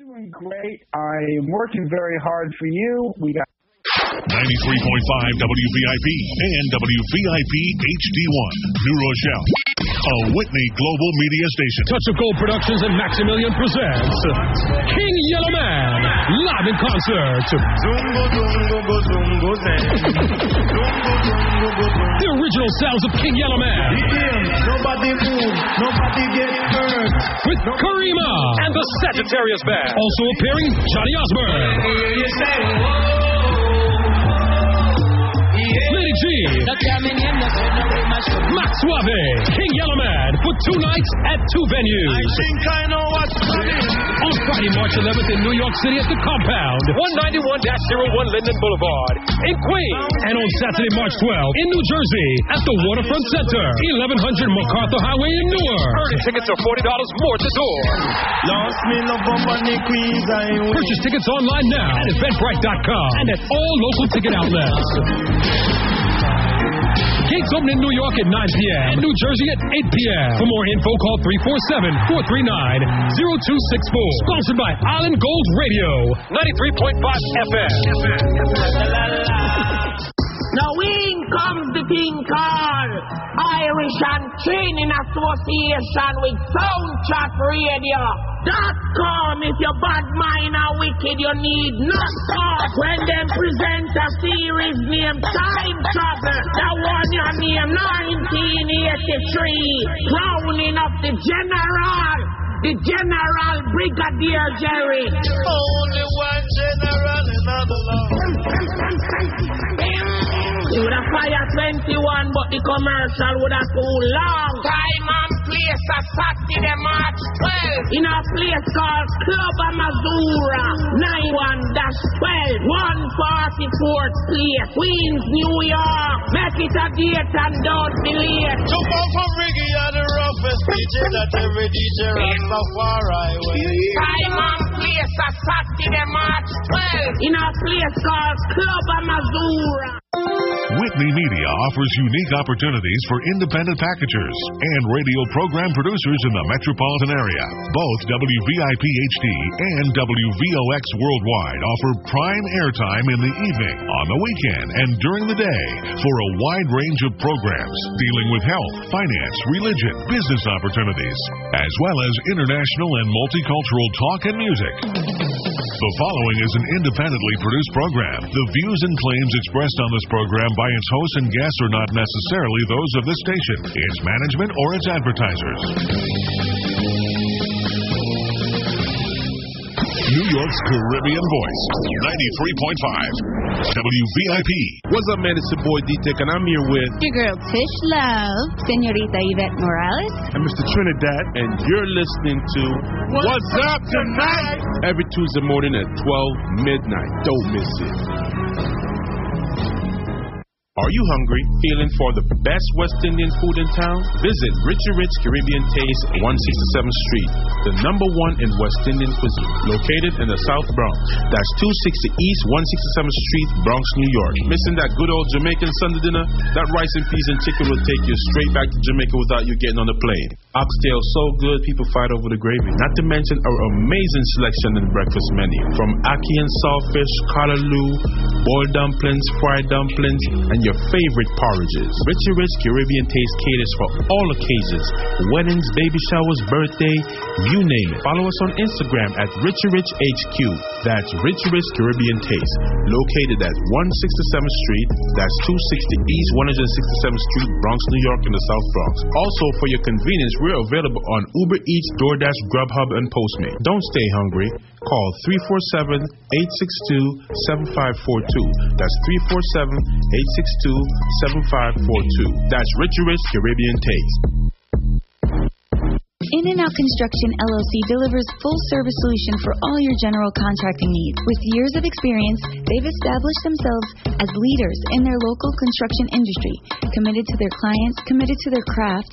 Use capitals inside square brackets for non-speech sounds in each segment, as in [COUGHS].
Doing great. I'm working very hard for you. We got 93.5 WVIP and WVIP HD1, New Rochelle. A Whitney Global Media Station. Touch of Gold Productions and Maximilian presents King Yellowman live in concert. [LAUGHS] the original sounds of King Yellowman. Nobody move, nobody get hurt. With Karima and the Sagittarius Band. Also appearing Johnny Osborne. Lady G. Max Suave. King Yellowman for two nights at two venues. I think I know what's coming. On Friday, March 11th in New York City at the Compound, 191-01 Linden Boulevard in Queens. And on Saturday, March 12th in New Jersey at the Waterfront Center, 1100 MacArthur Highway in Newark. Early tickets are $40 more at the door. Lost me love up on the queens I win. Purchase tickets online now at Eventbrite.com and at all local ticket outlets. Gates open in New York at 9 p.m. and New Jersey at 8 p.m. For more info, call 347-439-0264. Sponsored by Island Gold Radio, 93.5 FM. Now in comes the thing called Irish and Training Association with Soundchat Radio. Dot com if your bad mind are wicked, you need not talk. When them present a series named Time Travel, that one your name 1983. Crowning of the General, the General Brigadier Jerry. Only one general fire 21, but the commercial would have too long. Time and place a Saturday, March 12. In a place called Club Amazura, 91-12, 144th place, Queens, New York. Make it a date and don't be late. Jump off from Ricky are the roughest DJ that every DJ runs so far highway. Time and place a Saturday, March 12. In a place called Club Amazura. Whitney Media offers unique opportunities for independent packagers and radio program producers in the metropolitan area. Both WVIP HD and WVOX Worldwide offer prime airtime in the evening, on the weekend, and during the day for a wide range of programs dealing with health, finance, religion, business opportunities, as well as international and multicultural talk and music. The following is an independently produced program. The views and claims expressed on this program by its hosts and guests are not necessarily those of this station, its management, or its advertisers. New York's Caribbean Voice, 93.5 WVIP. What's up, man? It's your boy D-Tech, and I'm here with Your girl Tish Love, Senorita Yvette Morales. and Mr. Trinidad, and you're listening to What's, Up Tonight? Every Tuesday morning at 12 midnight. Don't miss it. Are you hungry? Feeling for the best West Indian food in town? Visit Richie Rich Caribbean Taste, 167th Street, the number one in West Indian cuisine, located in the South Bronx. That's 260 East 167th Street, Bronx, New York. Missing that good old Jamaican Sunday dinner? That rice and peas and chicken will take you straight back to Jamaica without you getting on the plane. Oxtail so good, people fight over the gravy. Not to mention our amazing selection in the breakfast menu, from ackee and saltfish, callaloo, boiled dumplings, fried dumplings, and your favorite porridges. Richie Rich Caribbean Taste caters for all occasions weddings, baby showers, birthday, you name it. Follow us on Instagram at Richie Rich HQ. That's Richie Rich Caribbean Taste, located at 167th Street. That's 260 East 167th Street, Bronx, New York, in the South Bronx. Also, for your convenience, we're available on Uber Eats, DoorDash, Grubhub, and Postmate. Don't stay hungry. Call 347 862 7542. That's 347 862 7542. That's Richie Rich Caribbean Taste. In and Out Construction LLC delivers full service solution for all your general contracting needs. With years of experience, they've established themselves as leaders in their local construction industry, committed to their clients, committed to their craft,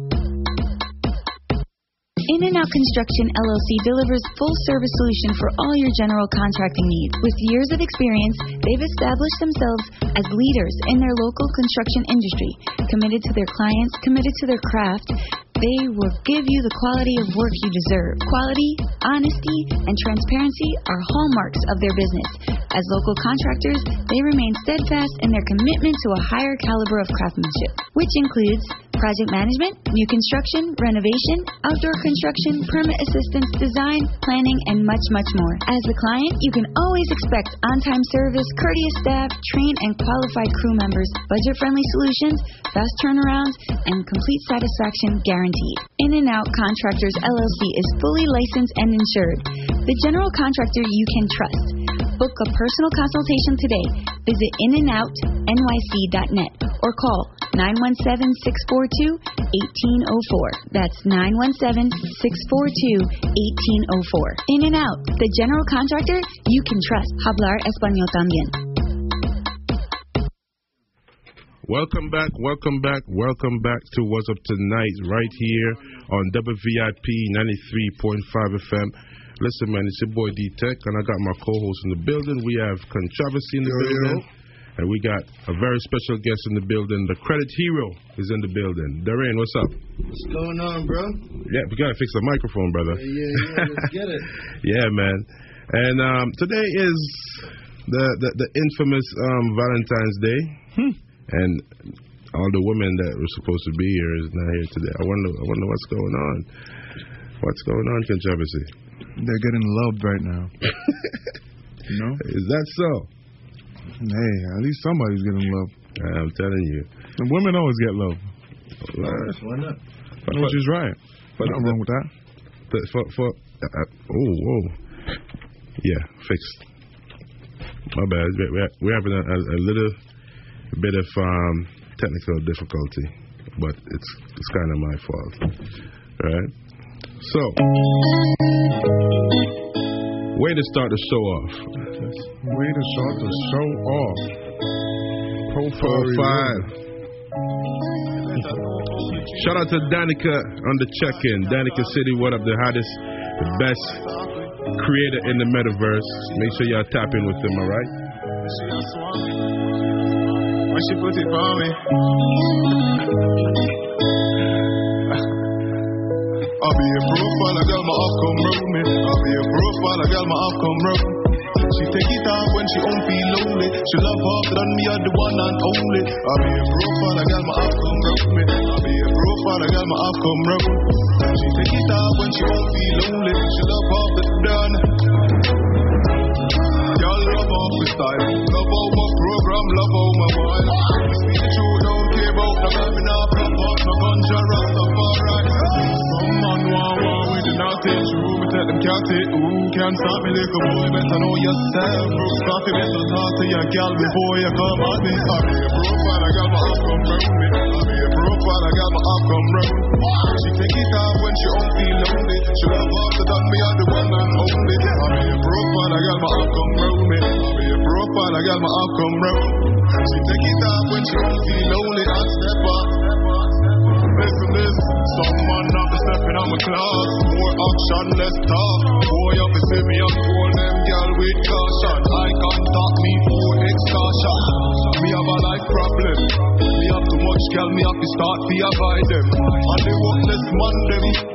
In and Out Construction LLC delivers full service solution for all your general contracting needs. With years of experience, they've established themselves as leaders in their local construction industry, committed to their clients, committed to their craft, they will give you the quality of work you deserve. Quality, honesty, and transparency are hallmarks of their business. As local contractors, they remain steadfast in their commitment to a higher caliber of craftsmanship, which includes project management, new construction, renovation, outdoor construction, permit assistance, design, planning, and much, much more. As a client, you can always expect on time service, courteous staff, trained and qualified crew members, budget friendly solutions, fast turnarounds, and complete satisfaction guaranteed. In and Out Contractors LLC is fully licensed and insured. The general contractor you can trust. Book a personal consultation today. Visit inandoutnyc.net or call 917-642-1804. That's 917-642-1804. In and Out, the general contractor you can trust. Hablar Español también. Welcome back, welcome back, welcome back to What's Up Tonight, right here on WVIP 93.5 FM. Listen, man, it's your boy D Tech, and I got my co host in the building. We have Controversy in the yo, building, yo. and we got a very special guest in the building. The Credit Hero is in the building. Darren, what's up? What's going on, bro? Yeah, we gotta fix the microphone, brother. Yeah, yeah, yeah let's [LAUGHS] get it. yeah, man. And um, today is the, the, the infamous um, Valentine's Day. Hmm and all the women that were supposed to be here is not here today. I wonder, I wonder what's going on. What's going on, controversy? They're getting loved right now. [LAUGHS] you know? Is that so? Hey, at least somebody's getting loved. I'm telling you. The women always get love. Why not? But, Which is right. But Nothing wrong with that. But for, for uh, uh, oh, whoa. Yeah, fixed. My bad. We're, we're having a, a, a little bit of um, technical difficulty, but it's it's kind of my fault, right? So, way to start the show off. Way to start the show off. Profile five. Shout out to Danica on the check-in. Danica City, what up? The hottest, the best creator in the metaverse. Make sure y'all tap in with them, all right? when she put it for me. I'll be a profile, a girl, my off come round me. I'll be a profile, a girl, my off come round. She take it off when she don't feel lonely. She love off than me, are the one and only. I'll be a profile, a girl, my off come round me. I'll be a profile, a girl, my off come round. She take it off when she don't feel lonely. She love the done. Y'all love off the style. Love all my program, love all my wine. Can't take ooh, can't stop me, little boy, better know yourself. Bruce Coffee, better talk to your gal before you come at me. I be a profile, I got my up come round me. I be a profile, I got my up come round. She take it off when she don't feel lonely. She love after that, me are the one and only. I be a profile, I got my up come round me. I be a profile, I got my up come round. She take it off when she don't feel lonely and step up. Listen, listen, someone be stepping on my class. More action, less talk. Boy, up to see me, I'm call them girl with caution. I can't talk me for extortion. Me have a life problem. Me have too much girl, me have to start to avoid them. And the worthless man them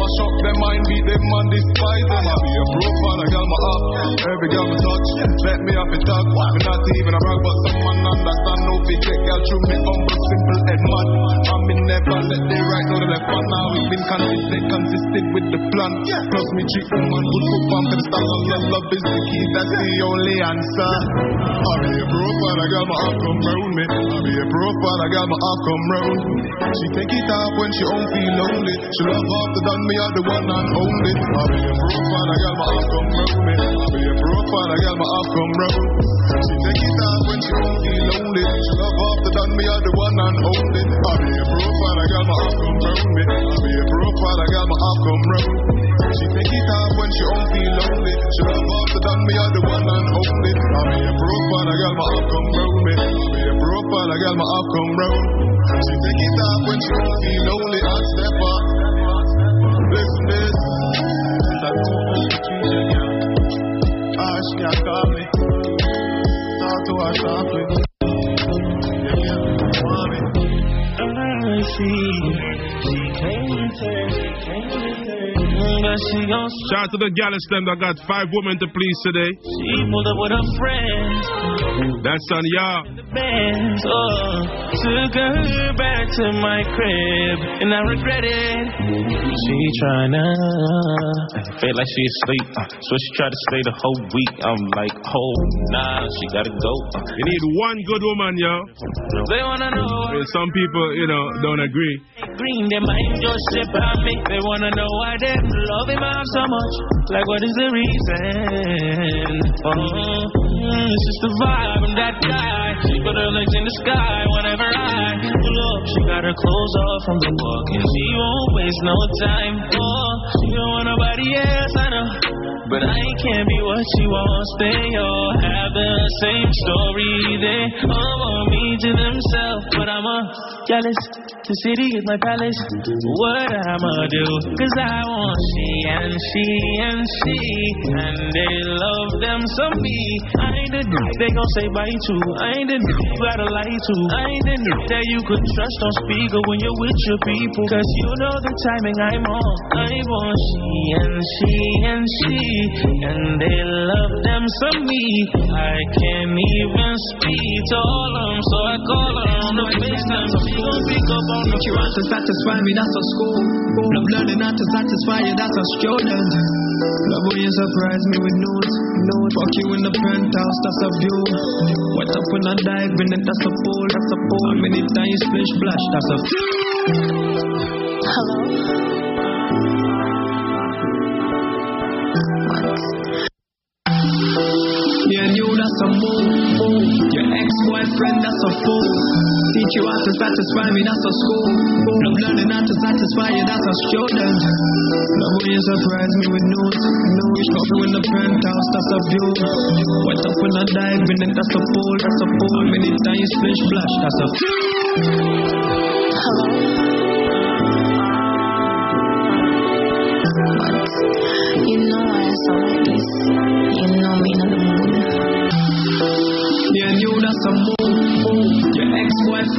mash up them mind, beat them man, despise them. I be a broke man, a girl my up. Every girl me touch, let me off it talk. Me not even a brag, but some man understand. No get girl through me humble, simple and mad. I me never let the right know the left one. Now we been consistent, consistent with the plan. Plus me treat woman good for pump and style. And love is the key, that's the only answer. I be a broke man, a girl my up come round me. I be a broke man, a girl my up come round. She take it off when she don't feel lonely. She love after done me, are the one and only. I be a man, a girl my up come round me. I be a man, a girl my up come round. She take it off when she don't feel lonely. She love after done me, are the one and only. I be a man, a girl my come round me. I be a a girl my up come round. She take it when she don't feel lonely. She love after me, the one and only. I be a man, a girl my come round me. I be a a girl my up come round. She take it off when she don't feel lonely. I step up. I to see. She came her, came Shout out to the Gallus them that got five women to please today. She pulled up with her friends. That's on y'all. Bands, oh, took her back to my crib, and I regret it. She tryna, I feel like she asleep, uh, so she tried to stay the whole week. I'm like, oh nah, she gotta go. Uh, You need one good woman, yo. They wanna know Some people, you know, don't agree. green, they mind just sip on me. They wanna know why they love him out so much. Like, what is the reason? Oh, mm, it's just the vibe and that guy. She put her legs in the sky whenever I pull up. She got her clothes off from the walk and she won't waste no time. Oh, she don't want nobody else, I know. But I can't be what she wants. They all have the same story. They all want me to themselves. But I'm a jealous. The city is my palace. What I'ma do? Cause I want she and she and she. And they love them some me. I ain't the dude they gon' say bye to. I ain't the dude you gotta lie to. I ain't the dude that you could trust on speaker when you're with your people. Cause you know the timing I'm on. I want she and she and she. And they love them some me. I can't even speak to all of them. So I call her on the FaceTime. So she gon' pick up on the You want to satisfy me, that's a school. Love learning not to satisfy you, that's a student. Love when you surprise me with notes. notes. Fuck you in the penthouse, that's a view. Wet up when I dive in it, that's a pool, that's a pool. How many times splish splash, that's a Hello? A move, move. Your ex-boyfriend, that's a fool. Teach you how to satisfy me, that's a school. Love learning not to satisfy you, that's a student. Love when you surprise me with news. News, you in the penthouse, that's a view. Wet up when I dive in it, that's a pool, that's a pool. How many times splash, that's a You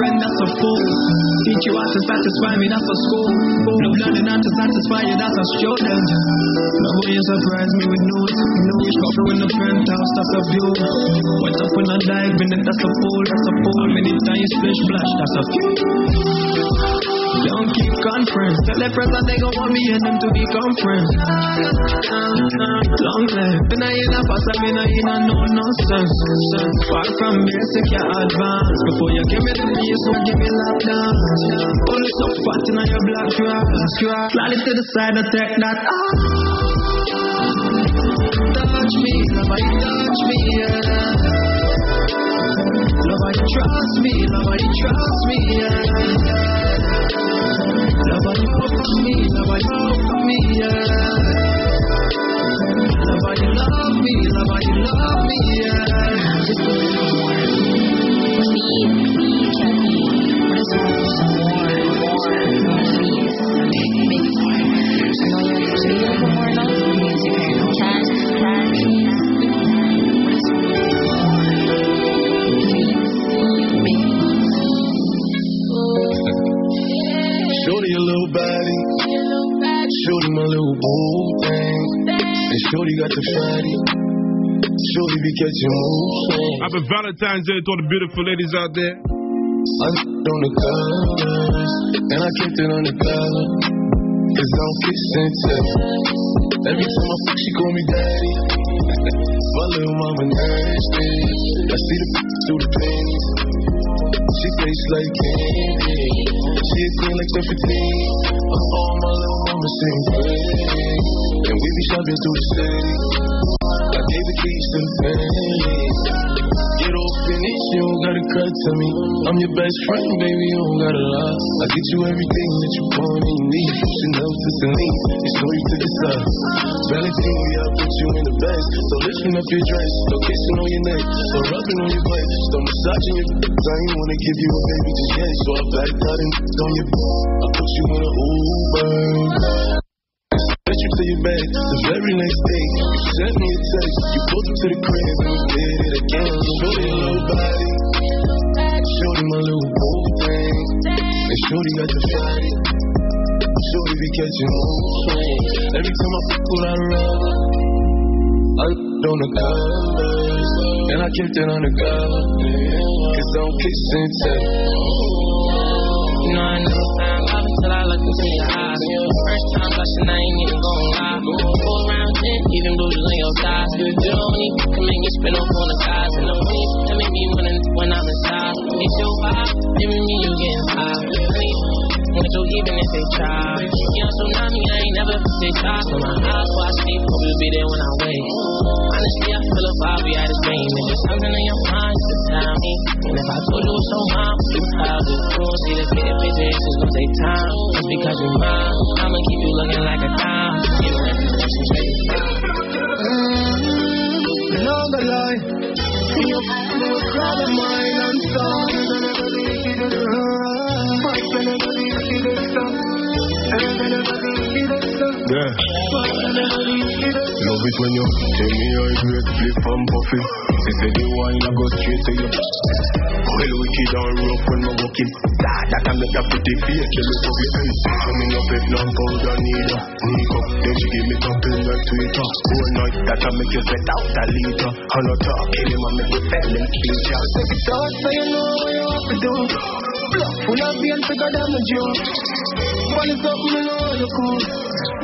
ex-boyfriend, that's a fool. Teach you how to satisfy me, that's a school. Love learning not to satisfy you, that's a student. You surprise me with news. News, love you in the penthouse, that's a view. Wet up when I dive in it, that's a pool, that's a pool. How many times splish splash, that's a Don't keep conference. Tell the president they gon' want me and them to be conference. Long live. Then I in a pass, I mean I in a no nonsense. Far from basic, you advance. Before you give me the peace, so give me lap dance. Only so fat in your black dress. Slide it to the side, I take that. Ah. Touch me, I touch me, yeah. I trust me, I trust me, yeah. Love, hope for me, love, hope for me, yeah. Love, I love me, love, I love me, yeah. Shorty a little baddie. Shorty The fatty. Shorty be catching moves. Happy Valentine's Day to all the beautiful ladies out there. I on the covers, and I kept it on the cover. Cause I'm and tell. Every time I fuck, she call me daddy. My little mama nasty. I see the through the panties. She tastes like candy. She a queen like Stephanie. Uh oh, my little mama sing pretty. And we be shopping through the city. I gave the keys to the pennies. Get off finish, you don't gotta cry to me. I'm your best friend, baby, you don't gotta lie. I get you everything that you want and you need. Chanel to Celine, you know you to. Valentino, yeah, I put you in the best. So lifting up your dress, no kissing on your neck, no rubbing on your butt, no massaging your I ain't wanna give you a baby just yet, so I backed out and on your I put you in an Uber. To your bed the very next day. You sent me a text. You pulled up to the crib and we did it again. Shorty little body. Shorty my little old thing. And Shorty got the fatty. Shorty be catching moves. Every time I fuck with her rubber, I on the covers. And I kept it on the cover. Cause I'm kissing tell. You know I never found love until I looked into your eyes. Time blushing, I ain't even gon' lie. Go around ten, even bruises on your thighs. You don't need to make me spin off on the sides. And the only that make me wanna when I'm inside. It's your vibe, giving me you getting high. You even if they try. You know, so now me, I ain't never say shy. So my eyes while I sleep, hope you'll be there when I wake. Honestly, I feel a vibe, out of pain. If there's something in your mind, just tell me. And if I told you it was so mine, you probably won't see the bigger picture. It's gonna take time. Just because you're mine, I'ma keep you looking like a dime. You know, Yeah. Love it when you tell me how it's great, flip and puffy. They say the wine, I go straight to you. Well, wicked and rough when we're walking. That, that can make a pretty face, the look face. Coming up with no powder neither. Nico, then she give me something like Twitter. Whole night, that can make you sweat out a liter. I'm not talking, him and make me fell in feature. Take it out so you know what you have to do. Full of beans, than the joke. One is up, you know you cool.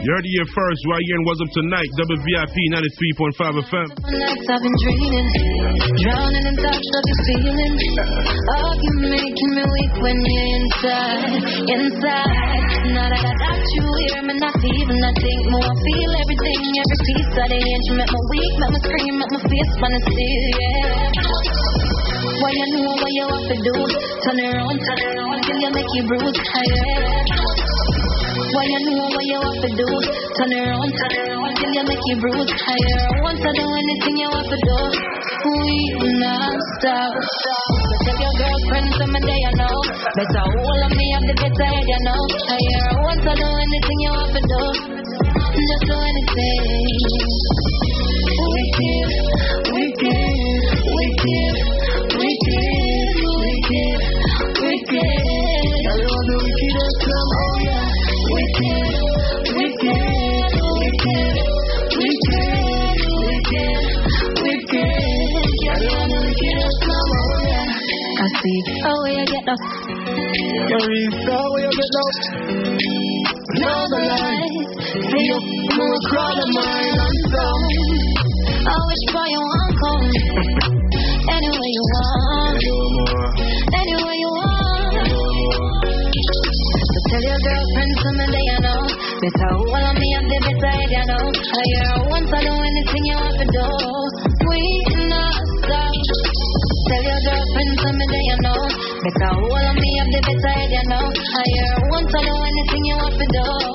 You heard it here first, right here in What's Up Tonight, WVIP 93.5 FM. I've been dreaming, drowning in thoughts of your feeling. Oh, you're making me weak when you're inside, inside. Now that I got you here, man, I feel and I think more. I feel everything, every piece of the inch. Make me weak, make me scream, make me face wanna see, yeah. Why you know what you have to do? Turn around, turn around, till you make you bruise, yeah. Why you know what you have to do? Turn around, turn around till you make you bruise higher. I want to do anything you have to do, we not stop. So tell your girlfriend some day you know. Better hold on me up the better head you know. Higher. I want to do anything you have to do, just do anything. You where you get. See you, of and some. I wish for you come. Anywhere you want. Anywhere you want. So tell your girlfriend some day you know. Better hold on me up the head you know. I hear Better hold on me up the better you know. I hear once I do anything you have to do.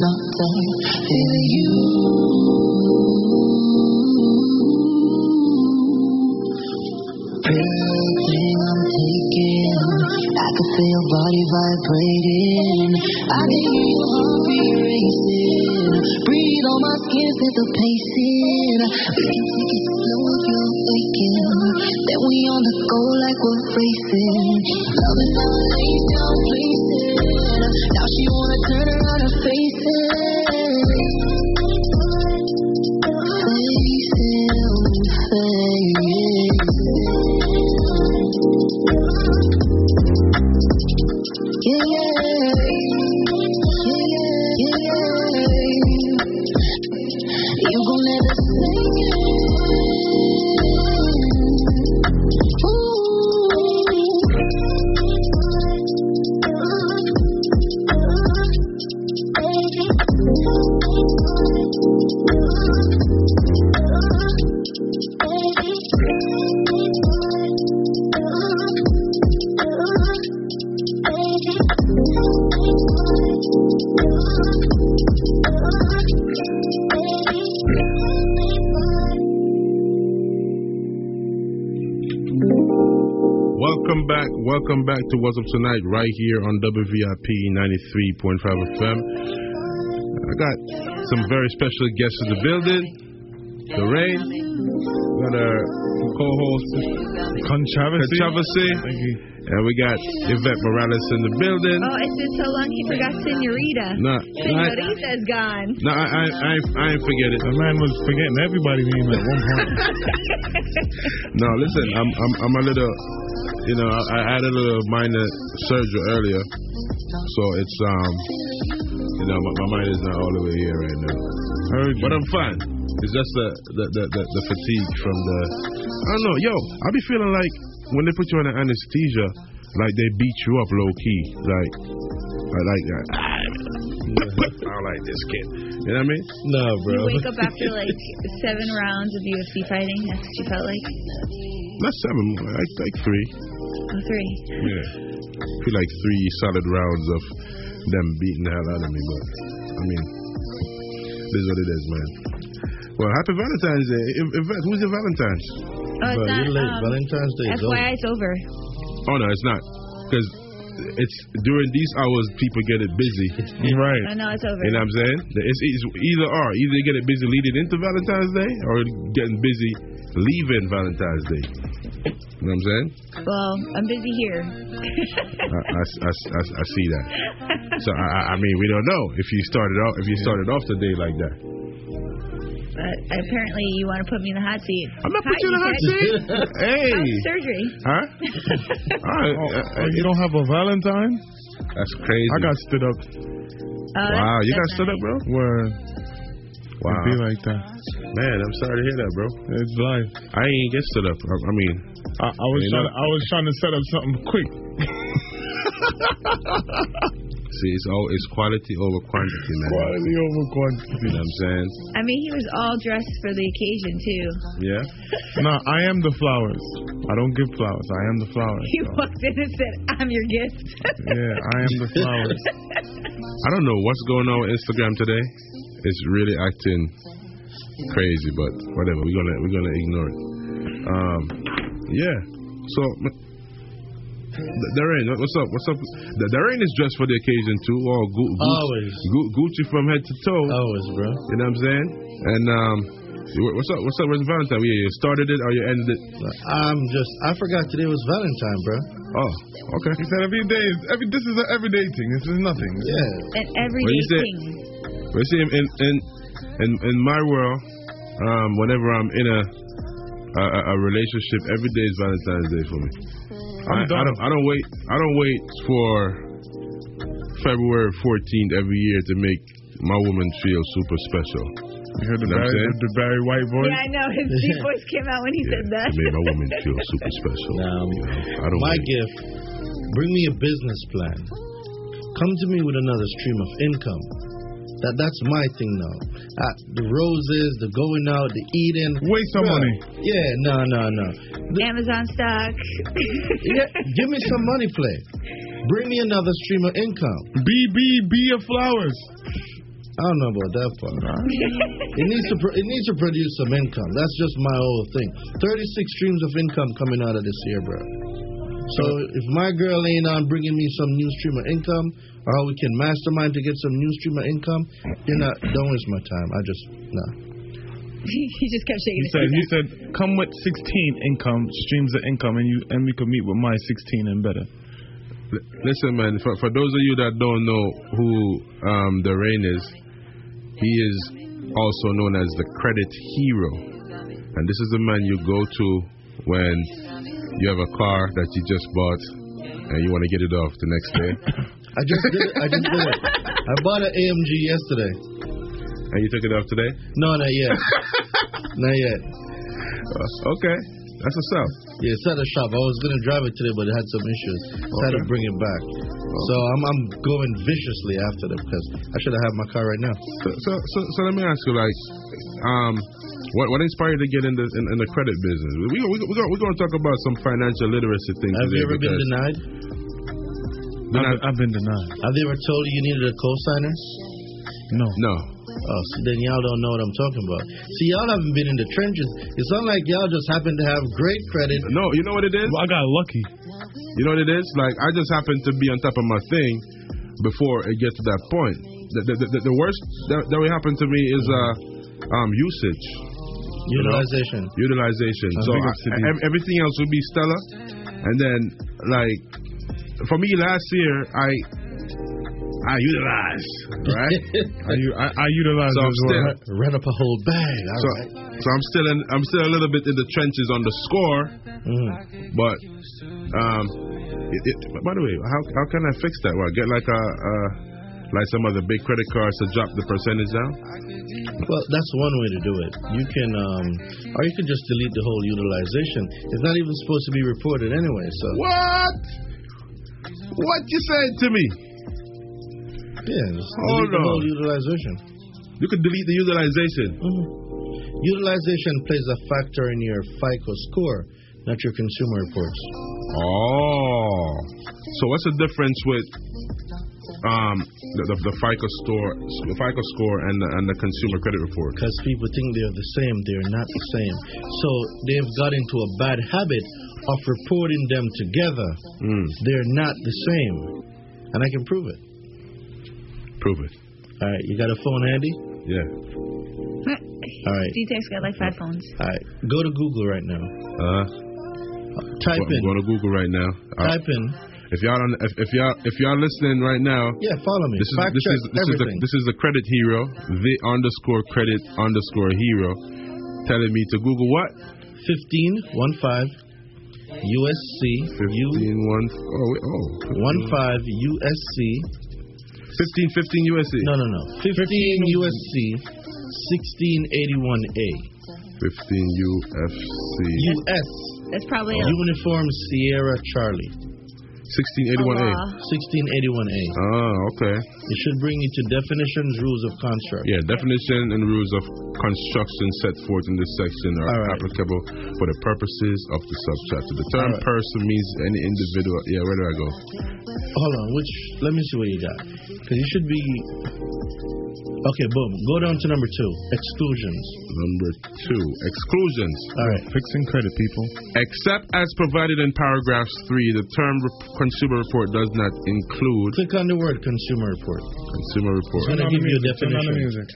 Nothing. Feeling you. Welcome back to What's Up Tonight, right here on WVIP 93.5 FM. I got some very special guests in the building. Lorraine, we got our co-host Controversy. Controversy, and we got Yvette Morales in the building. Oh, it's been so long he forgot Senorita. Nah, nah, Senorita's gone. No, I, I, I, I ain't forget it. The man was forgetting everybody's name at one point. [LAUGHS] No, listen, I'm, I'm, I'm a little, you know, I, I had a little minor surgery earlier, so it's, um, you know, my, my mind is not all the way here right now. But I'm fine. It's just the the, the, the, the fatigue from the, I don't know, yo, I be feeling like when they put you on under anesthesia, like they beat you up low key, like, like, like [LAUGHS] I don't like this kid. You know what I mean? No, bro. You wake up after like seven rounds of UFC fighting. That's what you felt like. Not seven, like, like three. Oh, three. Yeah. I feel like three solid rounds of them beating the hell out of me, but I mean, this is what it is, man. Well, happy Valentine's Day. In- in who's your Valentine's? Oh, it's not. um, FYI, it's over. Oh, no, it's not. Because it's during these hours, people get it busy. [LAUGHS] right. Oh, no, it's over. You know what I'm saying? It's, it's either or. Either you get it busy leading into Valentine's Day or getting busy leaving Valentine's Day. You know what I'm saying? Well, I'm busy here. I, I, I, I, I see that. So I, I- I mean, we don't know if you started off if you started off the day like that. But apparently, you want to put me in the hot seat. I'm not Hi, putting you in the hot seat. [LAUGHS] Hey. How's surgery. Huh? [LAUGHS] All right. Oh, uh, uh, you don't have a Valentine? That's crazy. I got stood up. Oh, wow, you got that's stood up, bro? Word. Wow. It be like that. Man, I'm sorry to hear that, bro. It's life. I ain't get set up. I, I mean, I, I was trying. To, I was trying to set up something quick. [LAUGHS] see, it's all it's quality over quantity, man. Quality over quantity. You know what I'm saying? I mean, he was all dressed for the occasion too. Yeah. [LAUGHS] no, I am the flowers. I don't give flowers. I am the flowers. He walked in and said, "I'm your gift." Yeah, I am the [LAUGHS] flowers. I don't know what's going on with Instagram today. It's really acting crazy, but whatever. We're gonna we're gonna ignore it. Um, yeah. So, D- Darren, what- what's up? What's up? D- Darren is dressed for the occasion too. All Gu- Gucci, Always. Gu- Gucci from head to toe. Always, bro. You know what I'm saying? And um, what's up? What's up? Where's Valentine? Yeah, you started it or you ended it? I'm just. I forgot today was Valentine, bro. Oh, okay. He said every day. Is, every this is an everyday thing. This is nothing. Yeah. An everyday What thing. But see, in in in, in my world, um, whenever I'm in a, a a- a relationship, every day is Valentine's Day for me. I, I'm I done. don't I don't wait I don't wait for February 14th every year to make my woman feel super special. You heard the You know I'm Barry, saying? the Barry White voice. Yeah, I know. His [LAUGHS] deep voice came out when he said that. To make my woman [LAUGHS] feel super special. Now, You know, I don't my wait. gift. Bring me a business plan. Come to me with another stream of income. That that's my thing now. Uh, the roses, the going out, the eating. Waste some money. Yeah, no, no, no. Amazon stock. [LAUGHS] Yeah, give me some money play. Bring me another stream of income. BB, be your flowers. I don't know about that part. it needs to pro- it needs to produce some income. That's just my whole thing. Thirty six streams of income coming out of this year, bro. So if my girl ain't on bringing me some new stream of income, or how we can mastermind to get some new stream of income, you're not. Don't waste my time. I just no. [LAUGHS] he just kept shaking He his said, head. he said, come with 16 income streams of income, and you and we could meet with my 16 and better. Listen, man. For, for those of you that don't know who um, Darren is, he is also known as the credit hero, and this is the man you go to when you have a car that you just bought and you want to get it off the next day, [COUGHS] [COUGHS] I just did it. I just did it. I bought an AMG yesterday. and you took it off today. No, not yet. not yet. Uh, okay, that's what's up. Yeah, it's at a shop. I was gonna drive it today, but it had some issues. So I had to bring it back. So I'm I'm going viciously after them because I should have had my car right now. So, so, so, so let me ask you, like, um, what what inspired you to get in the in, in the credit business? We we we we're gonna, we're gonna talk about some financial literacy things. Have you ever been because- denied? I've, been- I've been denied. Have they ever told you you needed a cosigner? No. No. Oh, so then y'all don't know what I'm talking about. See, y'all haven't been in the trenches. It's not like y'all just happen to have great credit. No, you know what it is? I got lucky. You know what it is? Like I just happen to be on top of my thing before it gets to that point. The the, the, the worst that, that will happen to me is uh um usage. You know? Utilization. Utilization. Uh, so big I- to these. ev- everything else would be stellar, and then like for me last year I I utilized right. [LAUGHS] I utilize So I'm as well. still- Run up a whole bag. So, right. so I'm still in, I'm still a little bit in the trenches on the score, Mm. but um, it, it, by the way, how how can I fix that? Well, get like a uh, like some of the big credit cards to drop the percentage down? Well, that's one way to do it. You can, um, or you can just delete the whole utilization. It's not even supposed to be reported anyway. So What? What you saying to me? yeah, Hold the on. utilization. You could delete the utilization. Mhm. Utilization plays a factor in your FICO score, not your consumer reports. Oh, so what's the difference with um the, the, the FICO store, the FICO score, and the, and the consumer credit report? Because people think they're the same, they're not the same. So they've got into a bad habit of reporting them together. Mm, They're not the same, and I can prove it. prove it. All right, you got a phone handy? Yeah. [LAUGHS] All right. D-Tex got like five phones. All right, go to Google right now. Uh, Type I'm in. going to Google right now. Uh, Type in. If y'all on, if, if y'all if y'all listening right now, Yeah, follow me. this is Fact this check is this is the this is the credit hero, the underscore credit underscore hero, telling me to Google what? 15, 1 5, USC, U, 15, 1, oh, wait, oh. 1 5, USC. 15, 15 USC. No, no, no. 15 USC, 1681A. 15 UFC. US. That's probably a Uniform Sierra Charlie. 1681A. 1681A. Ah, okay. It should bring you to definitions, rules of construct. Yeah, definition and rules of construction set forth in this section are right. applicable for the purposes of the subchapter. The term right. person means any individual. Yeah, where do I go? Hold on, which let me see what you got. Because you should be Okay, boom. Go down to number two. Exclusions. Number two, exclusions. All right. Fixing credit, people. Except as provided in paragraphs three, the term rep- consumer report does not include Click on the word consumer report. Consumer report. It's gonna give you a Turn on the definition. music.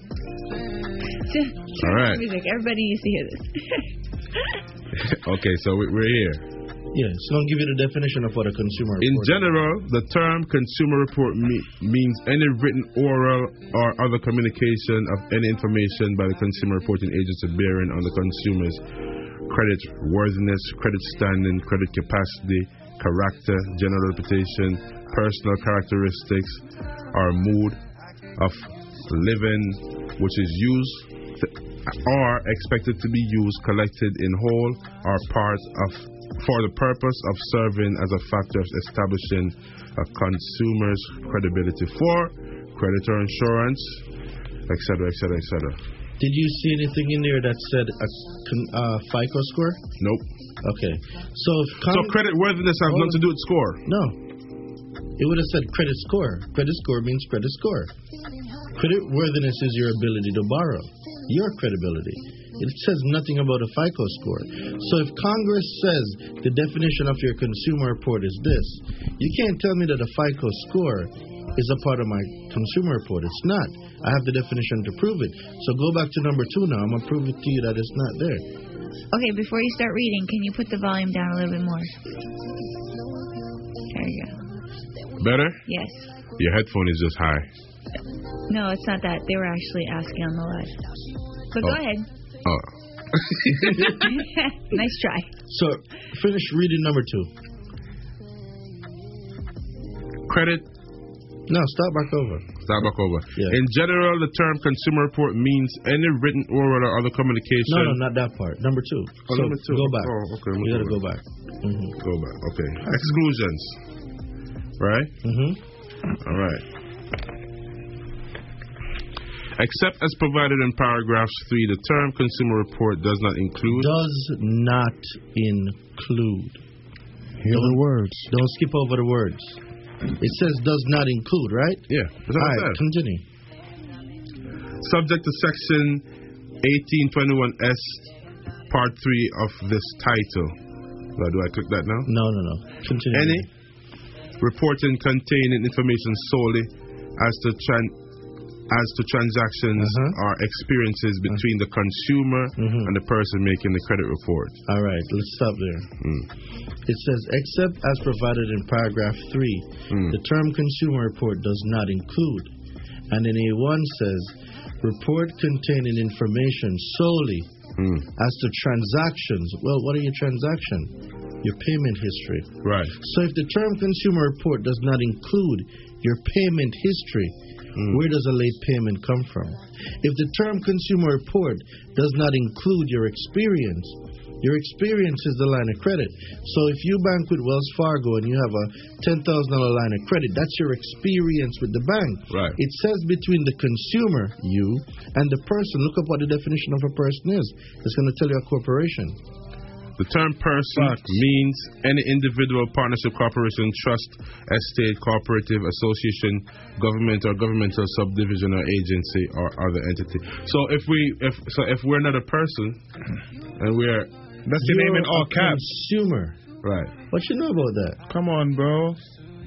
Turn on right. Music. Everybody needs to hear this. [LAUGHS] [LAUGHS] okay, so we- we're here. Yeah, it's gonna give you the definition of what a consumer report. In report. general, the term consumer report me- means any written, oral, or other communication of any information by the consumer reporting agency bearing on the consumer's credit worthiness, credit standing, credit capacity, character, general reputation, personal characteristics, or mood of living, which is used or expected to be used, collected in whole or part of for the purpose of serving as a factor of establishing a consumer's credibility for creditor insurance, etc., etc., etc. Did you see anything in there that said a uh, FICO score? Nope. Okay. So if So credit worthiness has nothing to do with score. No. It would have said credit score. Credit score means credit score. Credit worthiness is your ability to borrow, your credibility. It says nothing about a FICO score. So if Congress says the definition of your consumer report is this, you can't tell me that a FICO score is a part of my consumer report. It's not. I have the definition to prove it. So go back to number two now. I'm going to prove it to you that it's not there. Okay, before you start reading, can you put the volume down a little bit more? There you go. Better? Yes. Your headphone is just high. No, it's not that. They were actually asking on the live. But go Oh. ahead. Oh. [LAUGHS] [LAUGHS] nice try. So finish reading number two. Credit. No, start back over. Start over. Yeah. In general, the term consumer report means any written, oral, or other communication. No, no, not that part. Number two. Oh, so number two. Go back. Oh, okay. You gotta go back. Mm-hmm. Go back. Okay. Exclusions. Right? Mm-hmm. All right. Except as provided in paragraphs 3, the term consumer report does not include. Does not include. Hear the words. Don't skip over the words. It says does not include, right? Yeah. That's what I continue. Subject to section 1821S, part 3 of this title. Now, do I click that now? No, no, no. Continue. Any reporting containing information solely as to tran- as to transactions Uh-huh. or experiences between the consumer Mm-hmm. and the person making the credit report. All right, let's stop there. Mm. It says, except as provided in paragraph 3, Mm. the term consumer report does not include. And in A1 says, report containing information solely Mm. as to transactions. Well, what are your transactions? Your payment history. Right. So if the term consumer report does not include your payment history, Mm. where does a late payment come from? If the term consumer report does not include your experience, your experience is the line of credit. So if you bank with Wells Fargo and you have a $10,000 line of credit, that's your experience with the bank. Right. It says between the consumer, you, and the person. Look up what the definition of a person is. It's going to tell you a corporation. The term person means any individual, partnership, corporation, trust, estate, cooperative, association, government or governmental subdivision or agency or other entity. So if we if so if we're not a person and we're That's your name in You're all caps. Consumer. Right. What you know about that? Come on, bro.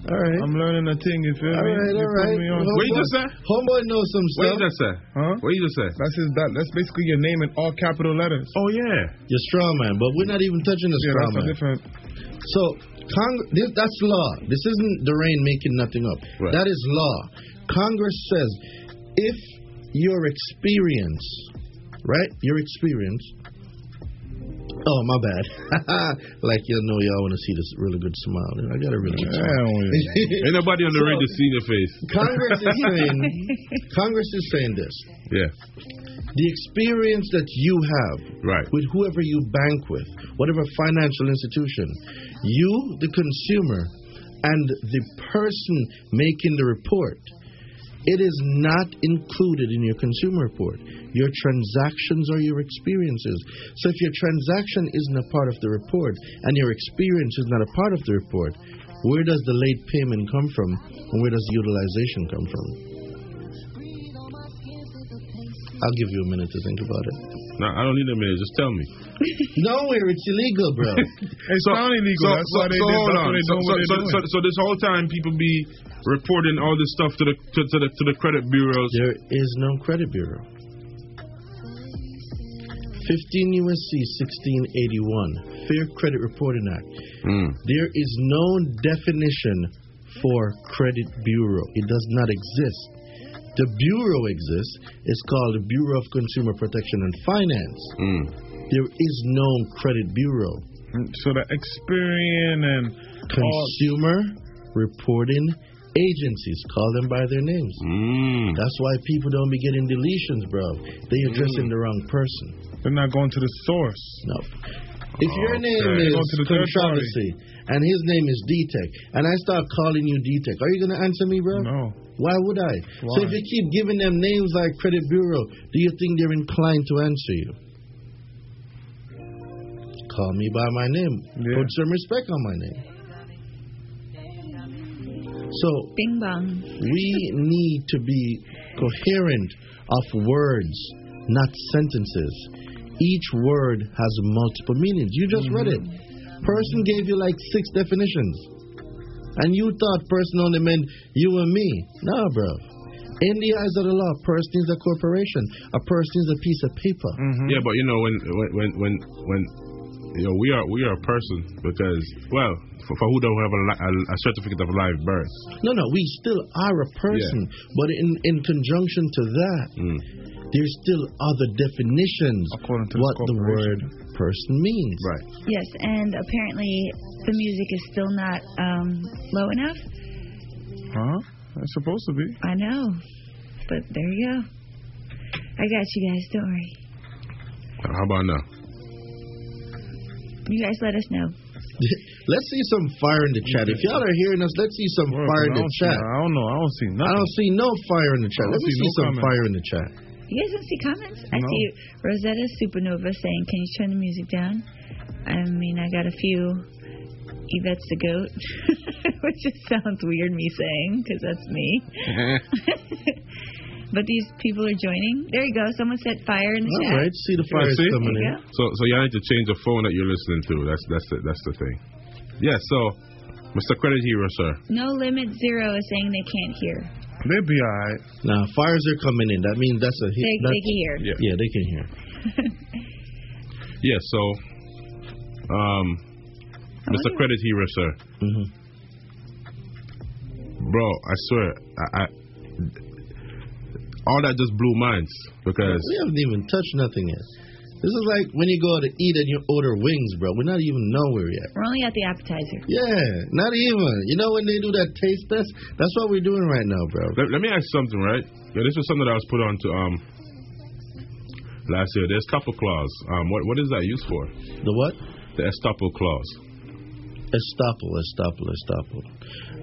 All right. I'm learning a thing. You feel All me? right, You all put right. me on- Homeboy- Homeboy knows some stuff. What stuff. you just say? Huh? What you just say? That's his. That, that's basically your name in all capital letters. Oh yeah. You're straw man, but we're not even touching the Yeah, straw that's a man. different. So, Cong- this, that's law. This isn't Durain making nothing up. Right. That is law. Congress says if your experience, right? Your experience. Oh, my bad. [LAUGHS] like you know, y'all want to see this really good smile. I got a really good [LAUGHS] smile. Ain't nobody on the So, radio seeing your face. Congress is [LAUGHS] saying. Congress is saying this. Yeah. The experience that you have right. with whoever you bank with, whatever financial institution, you, the consumer, and the person making the report, it is not included in your consumer report. Your transactions or your experiences. So if your transaction isn't a part of the report and your experience is not a part of the report, where does the late payment come from and where does the utilization come from? I'll give you a minute to think about it. No, I don't need a minute. Just tell me. [LAUGHS] Nowhere, it's illegal, bro. [LAUGHS] It's so, not illegal. So, That's so, why they so did- hold on. So, so, so, so, this whole time people be reporting all this stuff to the to, to the to the credit bureaus. There is no credit bureau. 15 USC 1681, Fair Credit Reporting Act. Hmm. There is no definition for credit bureau. It does not exist. The bureau exists. It's called the Bureau of Consumer Protection and Finance. Hmm. There is no credit bureau. So the Experian and Consumer Reporting Agencies. Call them by their names. Hmm. That's why people don't be getting deletions, bro. They are addressing the wrong person. They're not going to the source. No. If your name Okay. is Go to the controversy and his name is D-Tech, and I start calling you D-Tech, are you going to answer me, bro? No. Why would I? So Why? if you keep giving them names like Credit Bureau, do you think they're inclined to answer you? Call me by my name. Put some respect on my name. So Bing bong. we need to be coherent of words, not sentences. Each word has multiple meanings. You just read it. Mm-hmm. Person gave you like six definitions. And you thought person only meant you and me. Nah, bro. In the eyes of the law, person is a corporation. A person is a piece of paper. Yeah, but you know when when when when, when you know we are we are a person because well for, for who don't have a, a, a certificate of live birth. No, no, we still are a person. But in, in conjunction to that, Mm. there's still other definitions According to what the word person means. Right. Yes, and apparently the music is still not um, low enough. Huh? It's supposed to be. I know, but there you go. I got you guys. Don't worry. How about now? You guys let us know. [LAUGHS] let's see some fire in the chat. If y'all are hearing us, let's see some fire in the chat. I don't know. I don't see I don't see no fire in the chat. Let don't me see see no some comments. fire in the chat. You guys don't see comments? I No. see Rosetta Supernova saying, "Can you turn the music down?" I mean, I got a few. Yvette's the goat, [LAUGHS] which just sounds weird me saying because that's me. [LAUGHS] but these people are joining. There you go. Someone set fire in the All chat. right, see the fire see? coming in. go. So so you need to change the phone that you're listening to. That's that's the that's the thing. Yeah. So, Mr. Credit Hero, sir. No limit zero is saying they can't hear. They'll be alright. Now fires are coming in. That means that's a hit. They- that's, they can hear. Yeah. Yeah, they can hear. Yeah. So, um, Mr. Credit Hero, sir. Mm-hmm. Bro, I swear, I, I all that just blew minds because We haven't even touched nothing yet. This is like when you go to eat and you order wings, bro. We're not even nowhere yet. We're only at the appetizer. Yeah, not even. You know when they do that taste test? That's what we're doing right now, bro. Let, let me ask something, right? Yeah, this was something that I was put on to um last year. The estoppel clause. Um, what what is that used for? The what? The estoppel clause. Estoppel, estoppel, estoppel.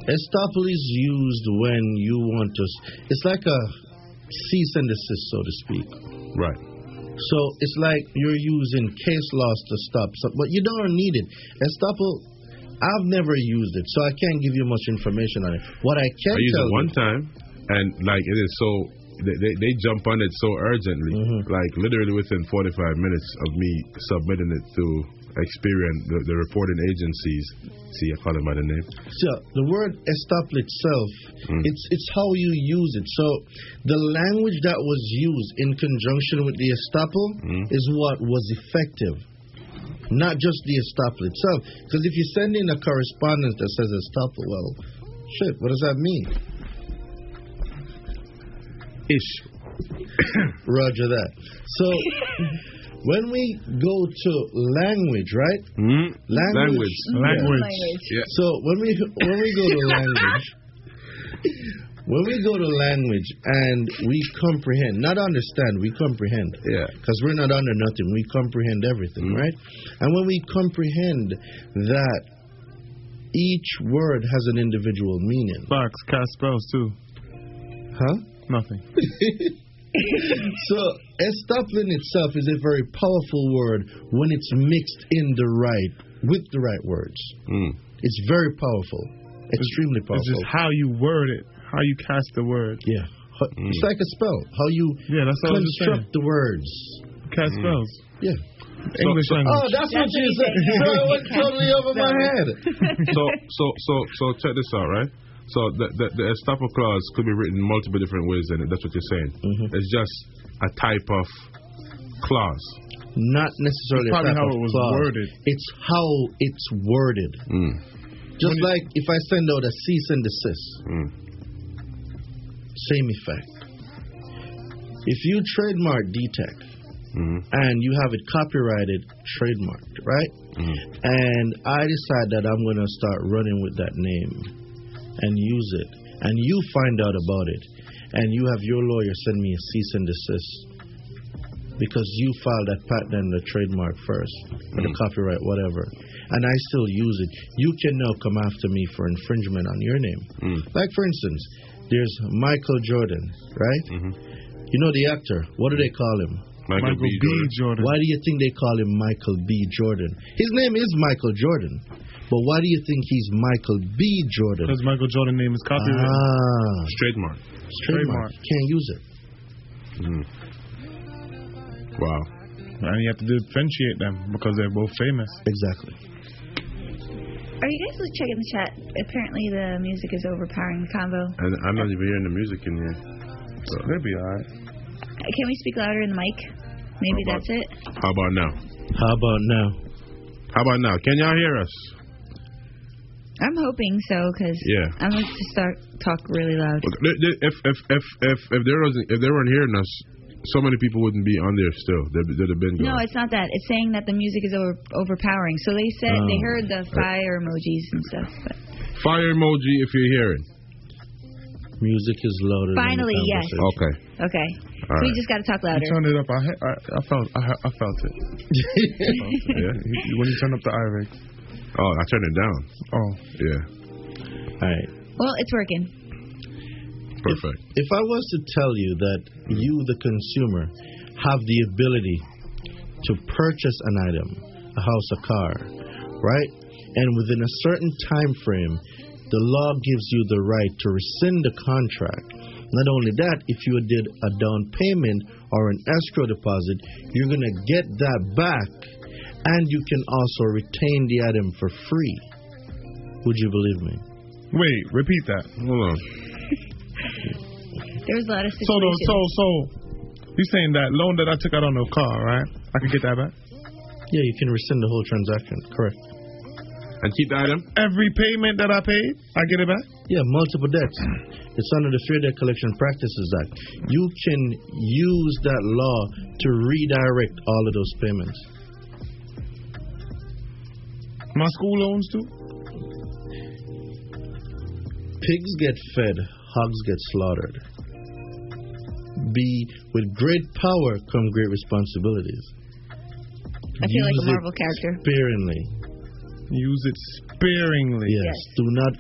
Estoppel is used when you want to. It's like a cease and desist, so to speak. Right. So it's like you're using case laws to stop, some, but you don't need it. Estoppel, I've never used it, so I can't give you much information on it. What I can tell, I used tell it one time, and like it is so. They, they, they jump on it so urgently, Mm-hmm. like literally within 45 minutes of me submitting it to Experian, the, the reporting agencies. See, I call them by the name. So the word estoppel itself, Mm. it's it's how you use it. So the language that was used in conjunction with the estoppel Mm. is what was effective, not just the estoppel itself. Because if you send in a correspondence that says estoppel, well, shit, what does that mean? Ish. Roger that. So [LAUGHS] when we go to language, right? Mm. Language. Language. Yeah. Yeah. So when we when we go to [LAUGHS] language, when we go to language and we comprehend, not understand, we comprehend. Yeah. Because we're not under nothing, we comprehend everything, right? And when we comprehend that each word has an individual meaning. Facts, cast spells too. Huh? Nothing. [LAUGHS] so estoppel in itself is a very powerful word when it's mixed in the right with the right words. Hmm. It's very powerful, extremely powerful. It's just how you word it, how you cast the word. Yeah. Hmm. It's like a spell. How you yeah, that's what I construct the words. Cast hmm. spells. Yeah. English so- language. Oh, that's, what you said. [LAUGHS] So it went totally over my head. so so so so check this out, right? So the the, the estoppel clause could be written multiple different ways, and that's what you're saying. Mm-hmm. It's just a type of clause. Not necessarily It's probably a type how of it was clause. worded. It's how it's worded. Mm. Just like if I send out a cease and desist. Mm. Same effect. If you trademark DTEC Mm-hmm. and you have it copyrighted, trademarked, right? Mm-hmm. And I decide that I'm going to start running with that name and use it, and you find out about it, and you have your lawyer send me a cease and desist because you filed that patent and the trademark first, or the hmm. copyright, whatever, and I still use it, you can now come after me for infringement on your name. Hmm. Like, for instance, there's Michael Jordan, right? Mm-hmm. You know the actor. What do they call him? Michael Michael B. B. Jordan. Why do you think they call him Michael B. Jordan? His name is Michael Jordan. But why do you think he's Michael B. Jordan? Because Michael Jordan name is copyright. Ah. Trademark. Trademark. Can't use it. Mm. Wow. And you have to differentiate them because they're both famous. Exactly. Are you guys checking the chat? Apparently, the music is overpowering the convo. And I'm not even hearing the music in here. So they'll be alright. Can we speak louder in the mic? Maybe about- that's it. How about now? How about now? How about now? Can y'all hear us? I'm hoping so because Yeah. I'm going to start talk really loud. Look, they- they- If if if if if there wasn't if they weren't hearing us, so many people wouldn't be on there still. They'd, they'd have been gone. No, it's not that. It's saying that the music is over, overpowering. So they said they Oh. heard the fire emojis and stuff. But Fire emoji if you're hearing. Music is louder. Finally, yes. Okay. Okay. All so we just got to talk You louder. turned it up. I, I, I felt I, I felt it. [LAUGHS] Yeah. When you turn up the iRig. Oh, I turned it down. Oh. Yeah. All right. Well, it's working. Perfect. If I was to tell you that you, the consumer, have the ability to purchase an item, a house, a car, right? And within a certain time frame, the law gives you the right to rescind the contract. Not only that, if you did a down payment or an escrow deposit, you're going to get that back and you can also retain the item for free. Would you believe me? Wait, repeat that. Hold on. There was a lot of So, situations. though, so, so, you're saying that loan that I took out on the car, right? I can get that back? Yeah, you can rescind the whole transaction. Correct. And keep the item? Every payment that I paid, I get it back? Yeah, multiple debts. It's under the Fair Debt Collection Practices Act. You can use that law to redirect all of those payments. My school loans too? Pigs get fed, hogs get slaughtered. B, with great power come great responsibilities. I feel like Use a it Marvel character. Sparingly. Use it sparingly. Yes. Do not